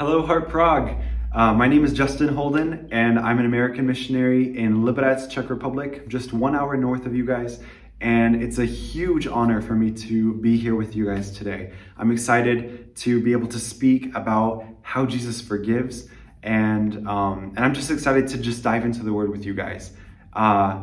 Hello, Heart Prague. Uh, my name is Justin Holden, and I'm an American missionary in Liberec, Czech Republic, just one hour north of you guys. And it's a huge honor for me to be here with you guys today. I'm excited to be able to speak about how Jesus forgives, and um, and I'm just excited to just dive into the Word with you guys. Uh,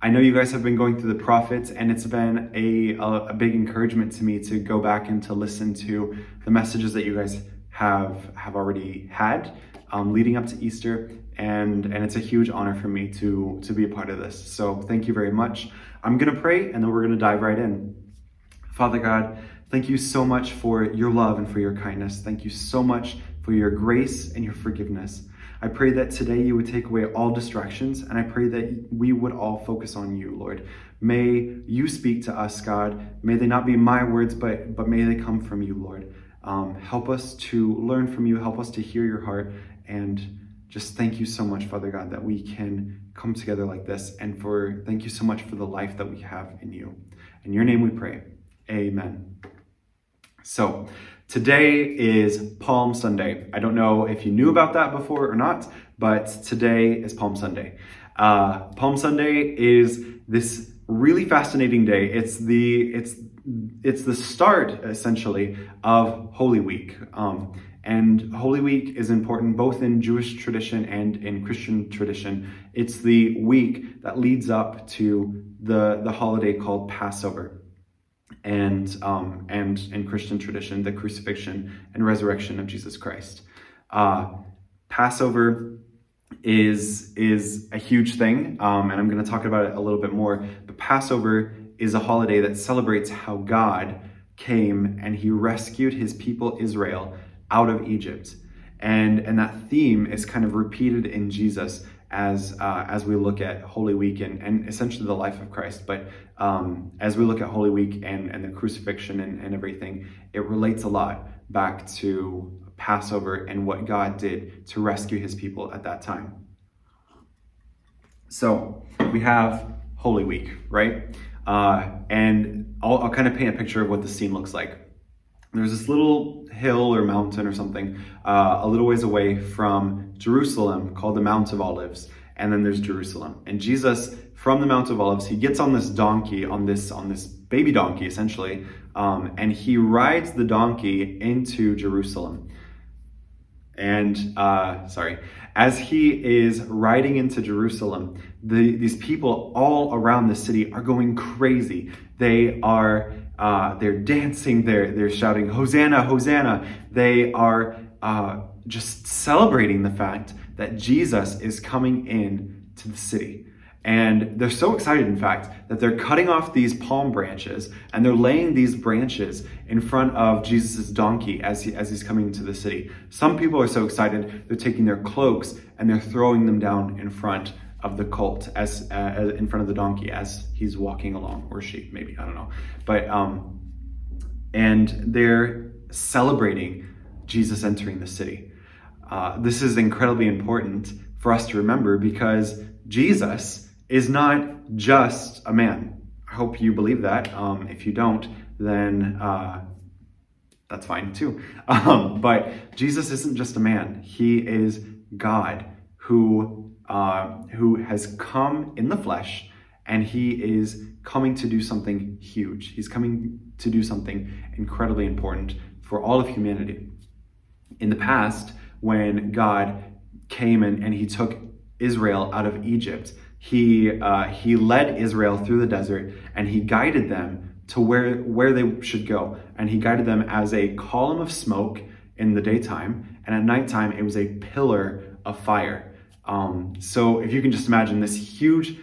I know you guys have been going through the prophets, and it's been a, a, a big encouragement to me to go back and to listen to the messages that you guys have have already had um, leading up to Easter, and and it's a huge honor for me to to be a part of this. So thank you very much. I'm gonna pray, and then we're gonna dive right in. Father God, thank you so much for your love and for your kindness. Thank you so much for your grace and your forgiveness. I pray that today you would take away all distractions, and I pray that we would all focus on you, Lord. May you speak to us, God. May they not be my words, but, but may they come from you, Lord. Um, help us to learn from you, help us to hear your heart, and just thank you so much, Father God, that we can come together like this. And for thank you so much for the life that we have in you. In your name we pray. Amen. So, today is Palm Sunday. I don't know if you knew about that before or not, but today is Palm Sunday. Uh, Palm Sunday is this really fascinating day. It's the it's it's the start essentially of Holy Week. Um, and Holy Week is important both in Jewish tradition and in Christian tradition. It's the week that leads up to the, the holiday called Passover. And, um, and in Christian tradition, the crucifixion and resurrection of Jesus Christ. Uh, Passover is, is a huge thing, um, and I'm going to talk about it a little bit more. But Passover is a holiday that celebrates how God came and he rescued his people Israel out of Egypt. And, and that theme is kind of repeated in Jesus as, uh, as we look at Holy Week and, and essentially the life of Christ. But um, as we look at Holy Week and, and the crucifixion and, and everything, it relates a lot back to Passover and what God did to rescue his people at that time. So we have Holy Week, right? Uh, and I'll, I'll kind of paint a picture of what the scene looks like there's this little hill or mountain or something uh, a little ways away from Jerusalem called the Mount of Olives. And then there's Jerusalem. And Jesus, from the Mount of Olives, he gets on this donkey, on this on this baby donkey essentially, um, and he rides the donkey into Jerusalem. And uh, sorry, as he is riding into Jerusalem, the, these people all around the city are going crazy. They are uh, they're dancing, they're, they're shouting, Hosanna, Hosanna. They are uh, just celebrating the fact that Jesus is coming in to the city. And they're so excited, in fact, that they're cutting off these palm branches and they're laying these branches in front of Jesus' donkey as, he, as he's coming into the city. Some people are so excited, they're taking their cloaks and they're throwing them down in front of the colt as, uh, in front of the donkey as he's walking along, or she, maybe, I don't know. But, um, and they're celebrating Jesus entering the city. Uh, this is incredibly important for us to remember because Jesus is not just a man. I hope you believe that. Um, if you don't, then uh, that's fine too. Um, but Jesus isn't just a man, he is God who uh, who has come in the flesh and he is coming to do something huge. He's coming to do something incredibly important for all of humanity. In the past, when God came and, and he took Israel out of Egypt, he, uh, he led Israel through the desert and he guided them to where, where they should go. And he guided them as a column of smoke in the daytime, and at nighttime, it was a pillar of fire. Um, so if you can just imagine this huge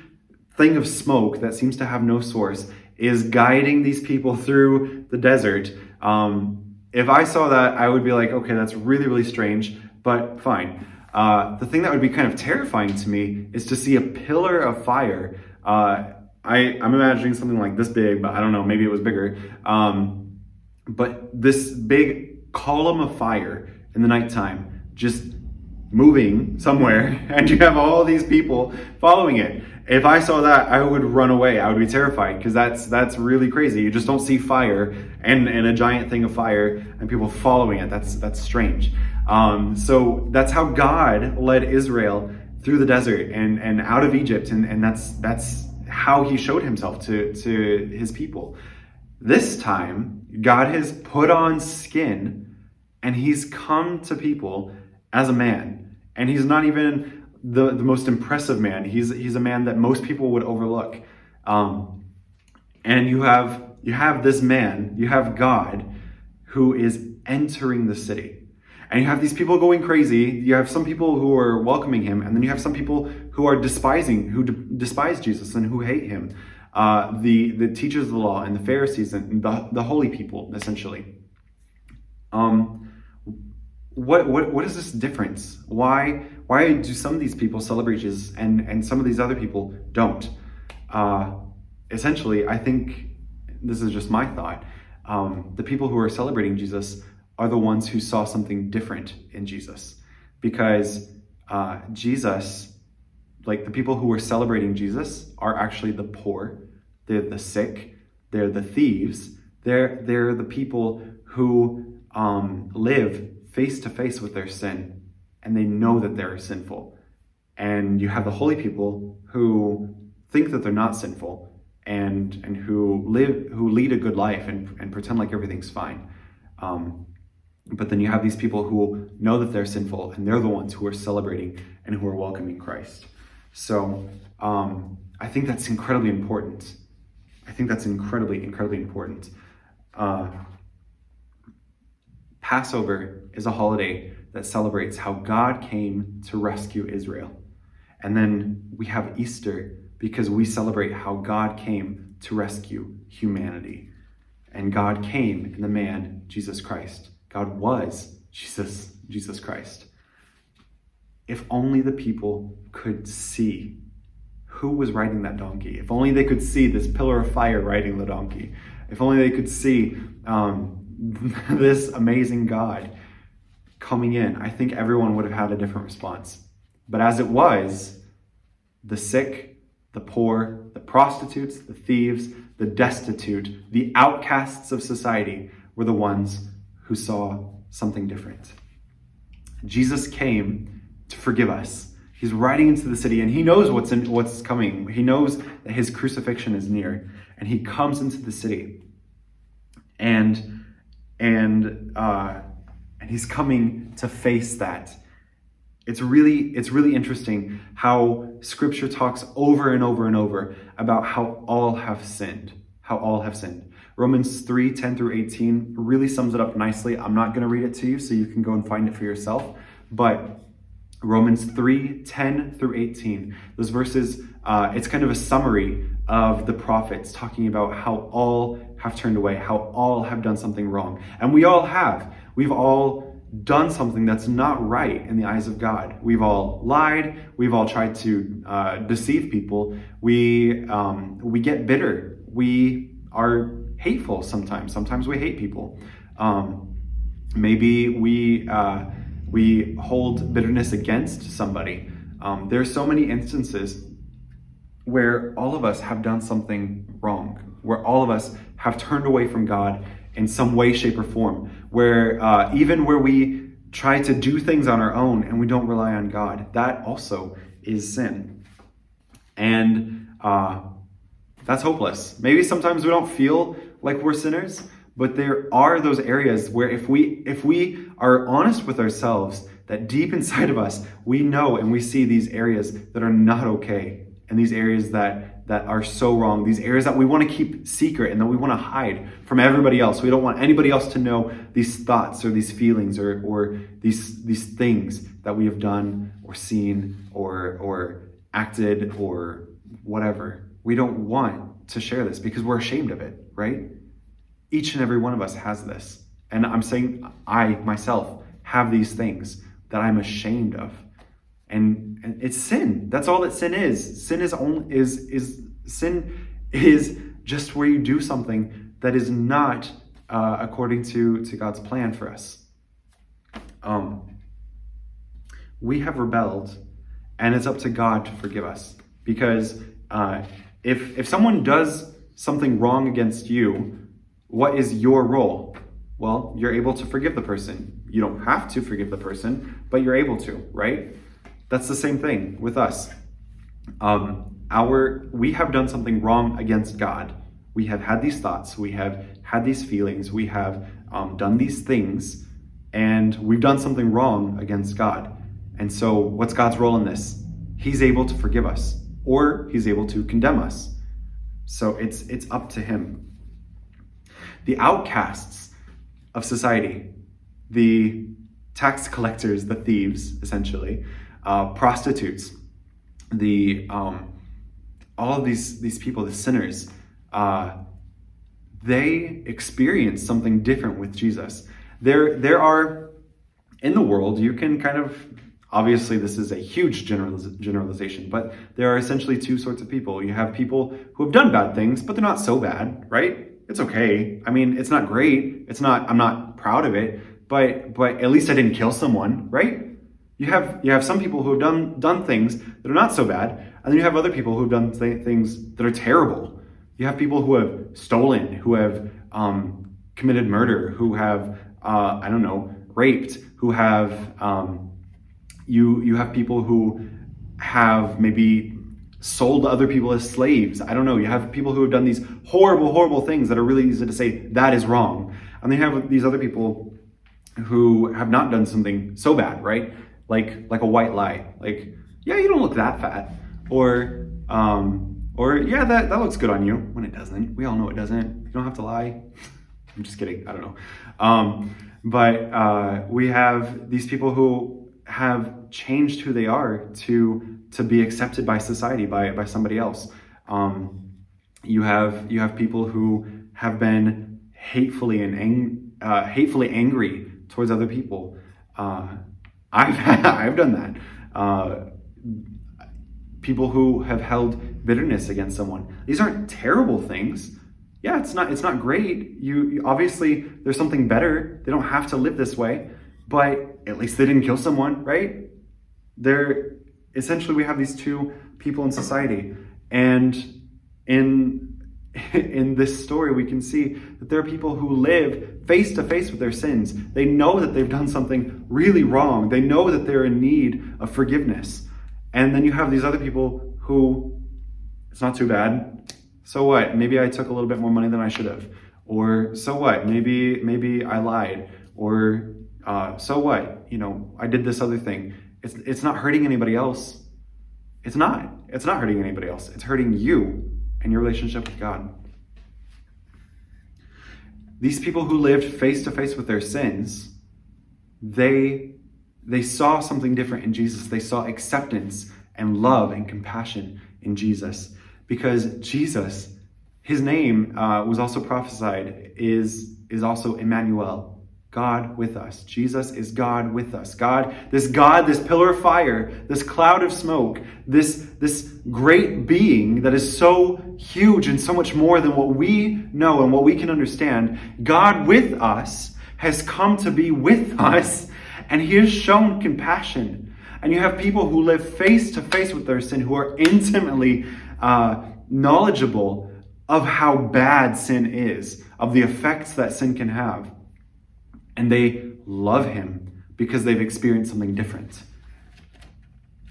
thing of smoke that seems to have no source is guiding these people through the desert. Um, if I saw that, I would be like, okay, that's really, really strange, but fine. Uh, the thing that would be kind of terrifying to me is to see a pillar of fire. Uh, I, am I'm imagining something like this big, but I don't know, maybe it was bigger. Um, but this big column of fire in the nighttime just moving somewhere and you have all these people following it. If I saw that, I would run away. I would be terrified because that's that's really crazy. You just don't see fire and, and a giant thing of fire and people following it. That's that's strange. Um, so that's how God led Israel through the desert and, and out of Egypt, and, and that's that's how he showed himself to, to his people. This time, God has put on skin and he's come to people as a man. And he's not even the, the most impressive man. He's, he's a man that most people would overlook. Um, and you have, you have this man, you have God who is entering the city. And you have these people going crazy. You have some people who are welcoming him, and then you have some people who are despising, who de- despise Jesus and who hate him. Uh, the the teachers of the law and the Pharisees and the, the holy people, essentially. Um, what what what is this difference? Why why do some of these people celebrate Jesus and and some of these other people don't? Uh, essentially, I think this is just my thought. Um, the people who are celebrating Jesus are the ones who saw something different in Jesus. Because uh, Jesus, like the people who were celebrating Jesus, are actually the poor, they're the sick, they're the thieves, they're, they're the people who um, live face to face with their sin and they know that they're sinful. And you have the holy people who think that they're not sinful and, and who live who lead a good life and, and pretend like everything's fine. Um, but then you have these people who know that they're sinful and they're the ones who are celebrating and who are welcoming Christ. So um, I think that's incredibly important. I think that's incredibly, incredibly important. Uh, Passover is a holiday that celebrates how God came to rescue Israel. And then we have Easter because we celebrate how God came to rescue humanity. And God came in the man, Jesus Christ. God was Jesus, Jesus Christ. If only the people could see who was riding that donkey. If only they could see this pillar of fire riding the donkey. If only they could see um, this amazing God coming in, I think everyone would have had a different response. But as it was, the sick, the poor, the prostitutes, the thieves, the destitute, the outcasts of society were the ones who saw something different. Jesus came to forgive us. He's riding into the city and he knows what's in, what's coming. He knows that his crucifixion is near and he comes into the city. And and uh, and he's coming to face that. It's really it's really interesting how scripture talks over and over and over about how all have sinned, how all have sinned. Romans 3 10 through 18 really sums it up nicely. I'm not going to read it to you, so you can go and find it for yourself. But Romans 3 10 through 18, those verses, uh, it's kind of a summary of the prophets talking about how all have turned away, how all have done something wrong. And we all have. We've all done something that's not right in the eyes of God. We've all lied. We've all tried to uh, deceive people. We um, we get bitter. We are hateful sometimes. Sometimes we hate people. Um, maybe we uh, we hold bitterness against somebody. Um, are so many instances where all of us have done something wrong, where all of us have turned away from God in some way, shape, or form. Where uh, even where we try to do things on our own and we don't rely on God, that also is sin. And uh, that's hopeless. Maybe sometimes we don't feel like we're sinners, but there are those areas where if we if we are honest with ourselves, that deep inside of us, we know and we see these areas that are not okay and these areas that that are so wrong, these areas that we want to keep secret and that we want to hide from everybody else. We don't want anybody else to know these thoughts or these feelings or, or these these things that we have done or seen or or acted or whatever. We don't want to share this because we're ashamed of it, right? Each and every one of us has this. And I'm saying I myself have these things that I'm ashamed of. And, and it's sin. That's all that sin is. Sin is only is is sin is just where you do something that is not uh, according to to God's plan for us. Um, we have rebelled, and it's up to God to forgive us because uh, if if someone does something wrong against you, what is your role? Well, you're able to forgive the person. You don't have to forgive the person, but you're able to, right? That's the same thing with us. Um, our we have done something wrong against God. We have had these thoughts. We have had these feelings. We have um, done these things, and we've done something wrong against God. And so, what's God's role in this? He's able to forgive us, or He's able to condemn us. So it's it's up to Him. The outcasts of society, the tax collectors, the thieves, essentially, uh, prostitutes, the um, all of these these people, the sinners, uh, they experience something different with Jesus. There there are in the world you can kind of obviously this is a huge generaliz- generalization, but there are essentially two sorts of people. You have people who have done bad things, but they're not so bad, right? It's okay. I mean, it's not great. It's not. I'm not proud of it, but but at least I didn't kill someone, right? You have you have some people who have done done things that are not so bad, and then you have other people who have done th- things that are terrible. You have people who have stolen, who have um, committed murder, who have uh, I don't know raped, who have um, you you have people who have maybe sold other people as slaves. I don't know. You have people who have done these horrible, horrible things that are really easy to say that is wrong, and then you have these other people who have not done something so bad, right? like like a white lie. Like, yeah, you don't look that fat. Or um, or yeah, that, that looks good on you when it doesn't. We all know it doesn't. You don't have to lie. I'm just kidding. I don't know. Um, but uh, we have these people who have changed who they are to to be accepted by society by by somebody else. Um, you have you have people who have been hatefully and ang- uh, hatefully angry towards other people. Uh, I've I've done that. Uh, people who have held bitterness against someone. These aren't terrible things. Yeah, it's not it's not great. You, you obviously there's something better. They don't have to live this way, but at least they didn't kill someone, right? They're essentially we have these two people in society, and in in this story, we can see that there are people who live face to face with their sins. They know that they've done something really wrong. They know that they're in need of forgiveness. And then you have these other people who, it's not too bad. So what? Maybe I took a little bit more money than I should have. Or so what? Maybe maybe I lied. Or uh, so what? You know, I did this other thing. It's it's not hurting anybody else. It's not. It's not hurting anybody else. It's hurting you and your relationship with God. These people who lived face to face with their sins, they they saw something different in Jesus. They saw acceptance and love and compassion in Jesus because Jesus, his name uh, was also prophesied is is also Emmanuel, God with us. Jesus is God with us. God, this God, this pillar of fire, this cloud of smoke, this, this great being that is so huge and so much more than what we know and what we can understand, God with us has come to be with us and he has shown compassion. And you have people who live face to face with their sin, who are intimately uh, knowledgeable of how bad sin is, of the effects that sin can have and they love him because they've experienced something different.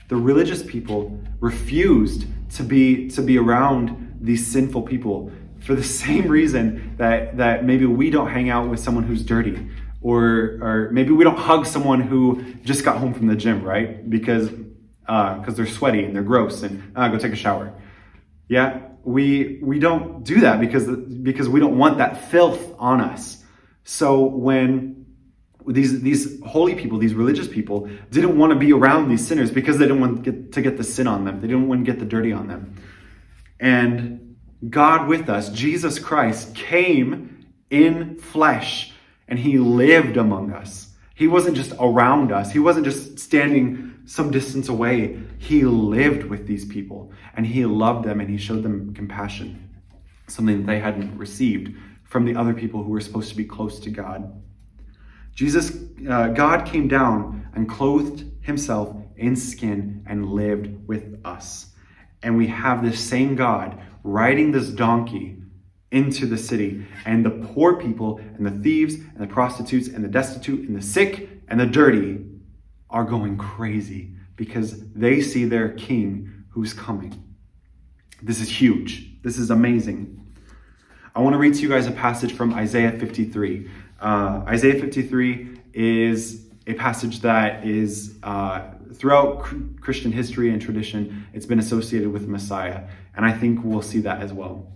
The religious people refused to be to be around these sinful people for the same reason that that maybe we don't hang out with someone who's dirty or or maybe we don't hug someone who just got home from the gym, right? Because because uh, they're sweaty and they're gross and uh, go take a shower. Yeah, we we don't do that because because we don't want that filth on us. So when these these holy people, these religious people, didn't want to be around these sinners because they didn't want to get, to get the sin on them. They didn't want to get the dirty on them. And God with us, Jesus Christ, came in flesh and he lived among us. He wasn't just around us. He wasn't just standing some distance away. He lived with these people and he loved them and he showed them compassion, something that they hadn't received from the other people who were supposed to be close to God. Jesus, uh, God came down and clothed himself in skin and lived with us. And we have this same God riding this donkey into the city, and the poor people, and the thieves, and the prostitutes, and the destitute, and the sick, and the dirty are going crazy because they see their king who's coming. This is huge. This is amazing. I want to read to you guys a passage from Isaiah 53. Uh, Isaiah 53 is a passage that is uh, throughout Christian history and tradition, it's been associated with Messiah. And I think we'll see that as well.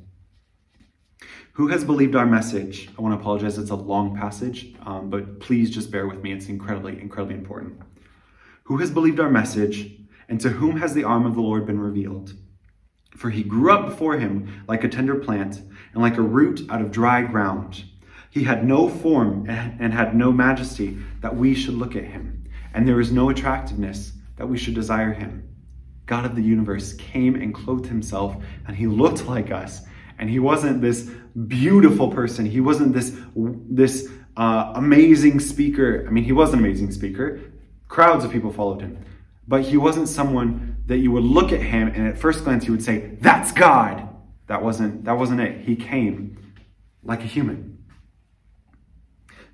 Who has believed our message? I want to apologize, it's a long passage, um, but please just bear with me. It's incredibly, incredibly important. Who has believed our message, and to whom has the arm of the Lord been revealed? For he grew up before him like a tender plant, and like a root out of dry ground. He had no form and had no majesty that we should look at him, and there was no attractiveness that we should desire him. God of the universe came and clothed himself, and he looked like us. And he wasn't this beautiful person. He wasn't this this uh, amazing speaker. I mean, he was an amazing speaker. Crowds of people followed him, but he wasn't someone that you would look at him and at first glance you would say, "That's God." That wasn't that wasn't it. He came like a human.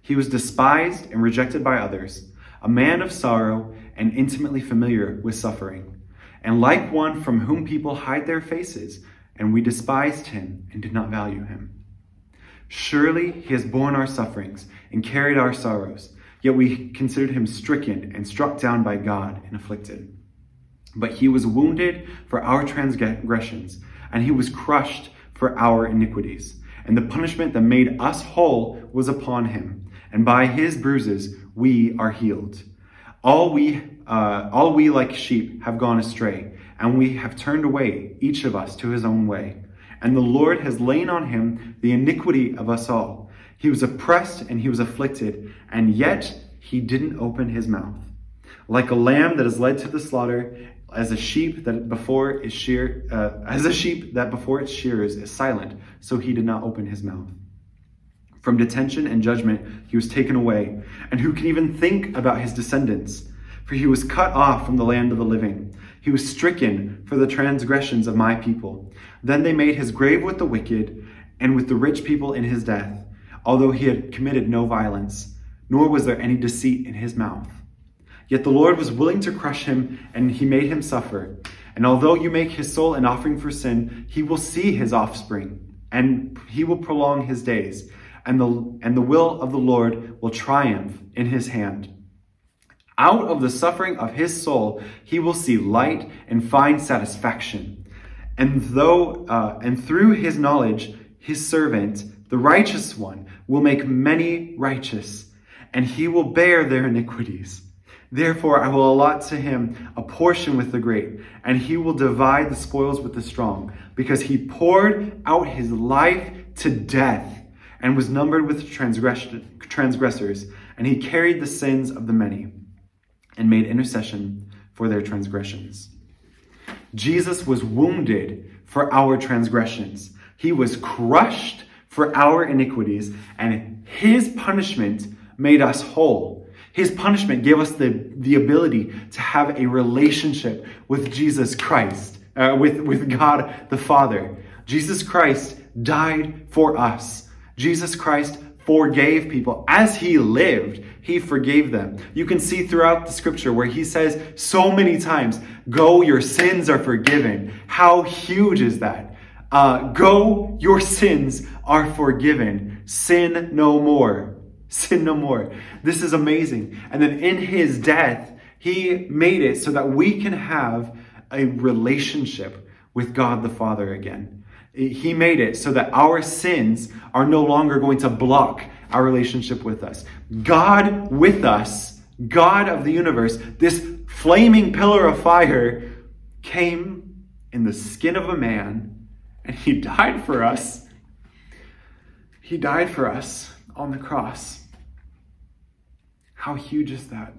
He was despised and rejected by others, a man of sorrow and intimately familiar with suffering, and like one from whom people hide their faces, and we despised him and did not value him. Surely he has borne our sufferings and carried our sorrows, yet we considered him stricken and struck down by God and afflicted. But he was wounded for our transgressions, and he was crushed for our iniquities. And the punishment that made us whole was upon him and by his bruises we are healed. All we, uh, all we like sheep have gone astray, and we have turned away, each of us, to his own way. And the Lord has laid on him the iniquity of us all. He was oppressed and he was afflicted, and yet he didn't open his mouth. Like a lamb that is led to the slaughter, as a sheep that before is shear, uh, as a sheep that before its shears is silent, so he did not open his mouth. From detention and judgment, he was taken away. And who can even think about his descendants? For he was cut off from the land of the living. He was stricken for the transgressions of my people. Then they made his grave with the wicked and with the rich people in his death, although he had committed no violence, nor was there any deceit in his mouth. Yet the Lord was willing to crush him, and he made him suffer. And although you make his soul an offering for sin, he will see his offspring, and he will prolong his days and the, and the will of the Lord will triumph in his hand. Out of the suffering of his soul, he will see light and find satisfaction. And though, uh, and through his knowledge, his servant, the righteous one, will make many righteous, and he will bear their iniquities. Therefore, I will allot to him a portion with the great, and he will divide the spoils with the strong, because he poured out his life to death and was numbered with transgressors, and he carried the sins of the many and made intercession for their transgressions. Jesus was wounded for our transgressions. He was crushed for our iniquities, and his punishment made us whole. His punishment gave us the, the ability to have a relationship with Jesus Christ, uh, with, with God the Father. Jesus Christ died for us Jesus Christ forgave people. As he lived, he forgave them. You can see throughout the scripture where he says so many times, Go, your sins are forgiven. How huge is that? Uh, Go, your sins are forgiven. Sin no more. Sin no more. This is amazing. And then in his death, he made it so that we can have a relationship with God the Father again. He made it so that our sins are no longer going to block our relationship with us. God with us, God of the universe, this flaming pillar of fire came in the skin of a man and he died for us. He died for us on the cross. How huge is that?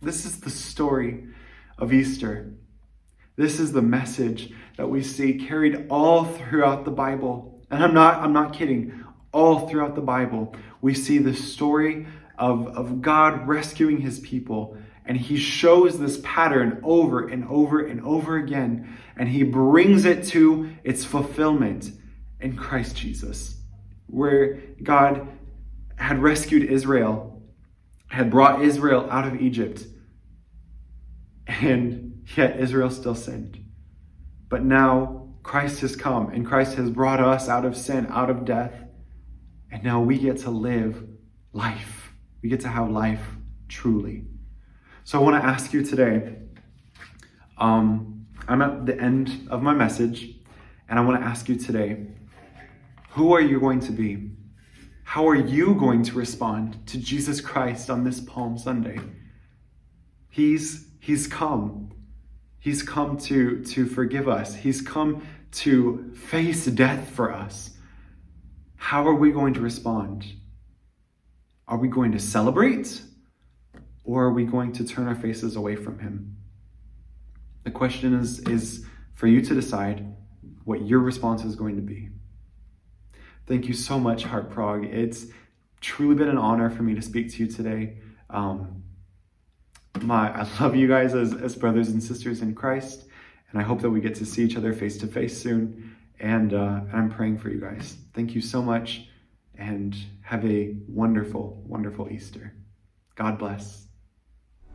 This is the story of Easter. This is the message that we see carried all throughout the Bible. And I'm not, I'm not kidding. All throughout the Bible, we see the story of, of God rescuing his people. And he shows this pattern over and over and over again. And he brings it to its fulfillment in Christ Jesus, where God had rescued Israel, had brought Israel out of Egypt, and yet Israel still sinned. But now Christ has come and Christ has brought us out of sin, out of death, and now we get to live life. We get to have life truly. So I want to ask you today. Um, I'm at the end of my message, and I want to ask you today who are you going to be? How are you going to respond to Jesus Christ on this Palm Sunday? He's, he's come. He's come to, to forgive us. He's come to face death for us. How are we going to respond? Are we going to celebrate? Or are we going to turn our faces away from him? The question is, is for you to decide what your response is going to be. Thank you so much, Heart Prague. It's truly been an honor for me to speak to you today. Um, my, I love you guys as, as brothers and sisters in Christ, and I hope that we get to see each other face to face soon. And, uh, and I'm praying for you guys. Thank you so much, and have a wonderful, wonderful Easter. God bless.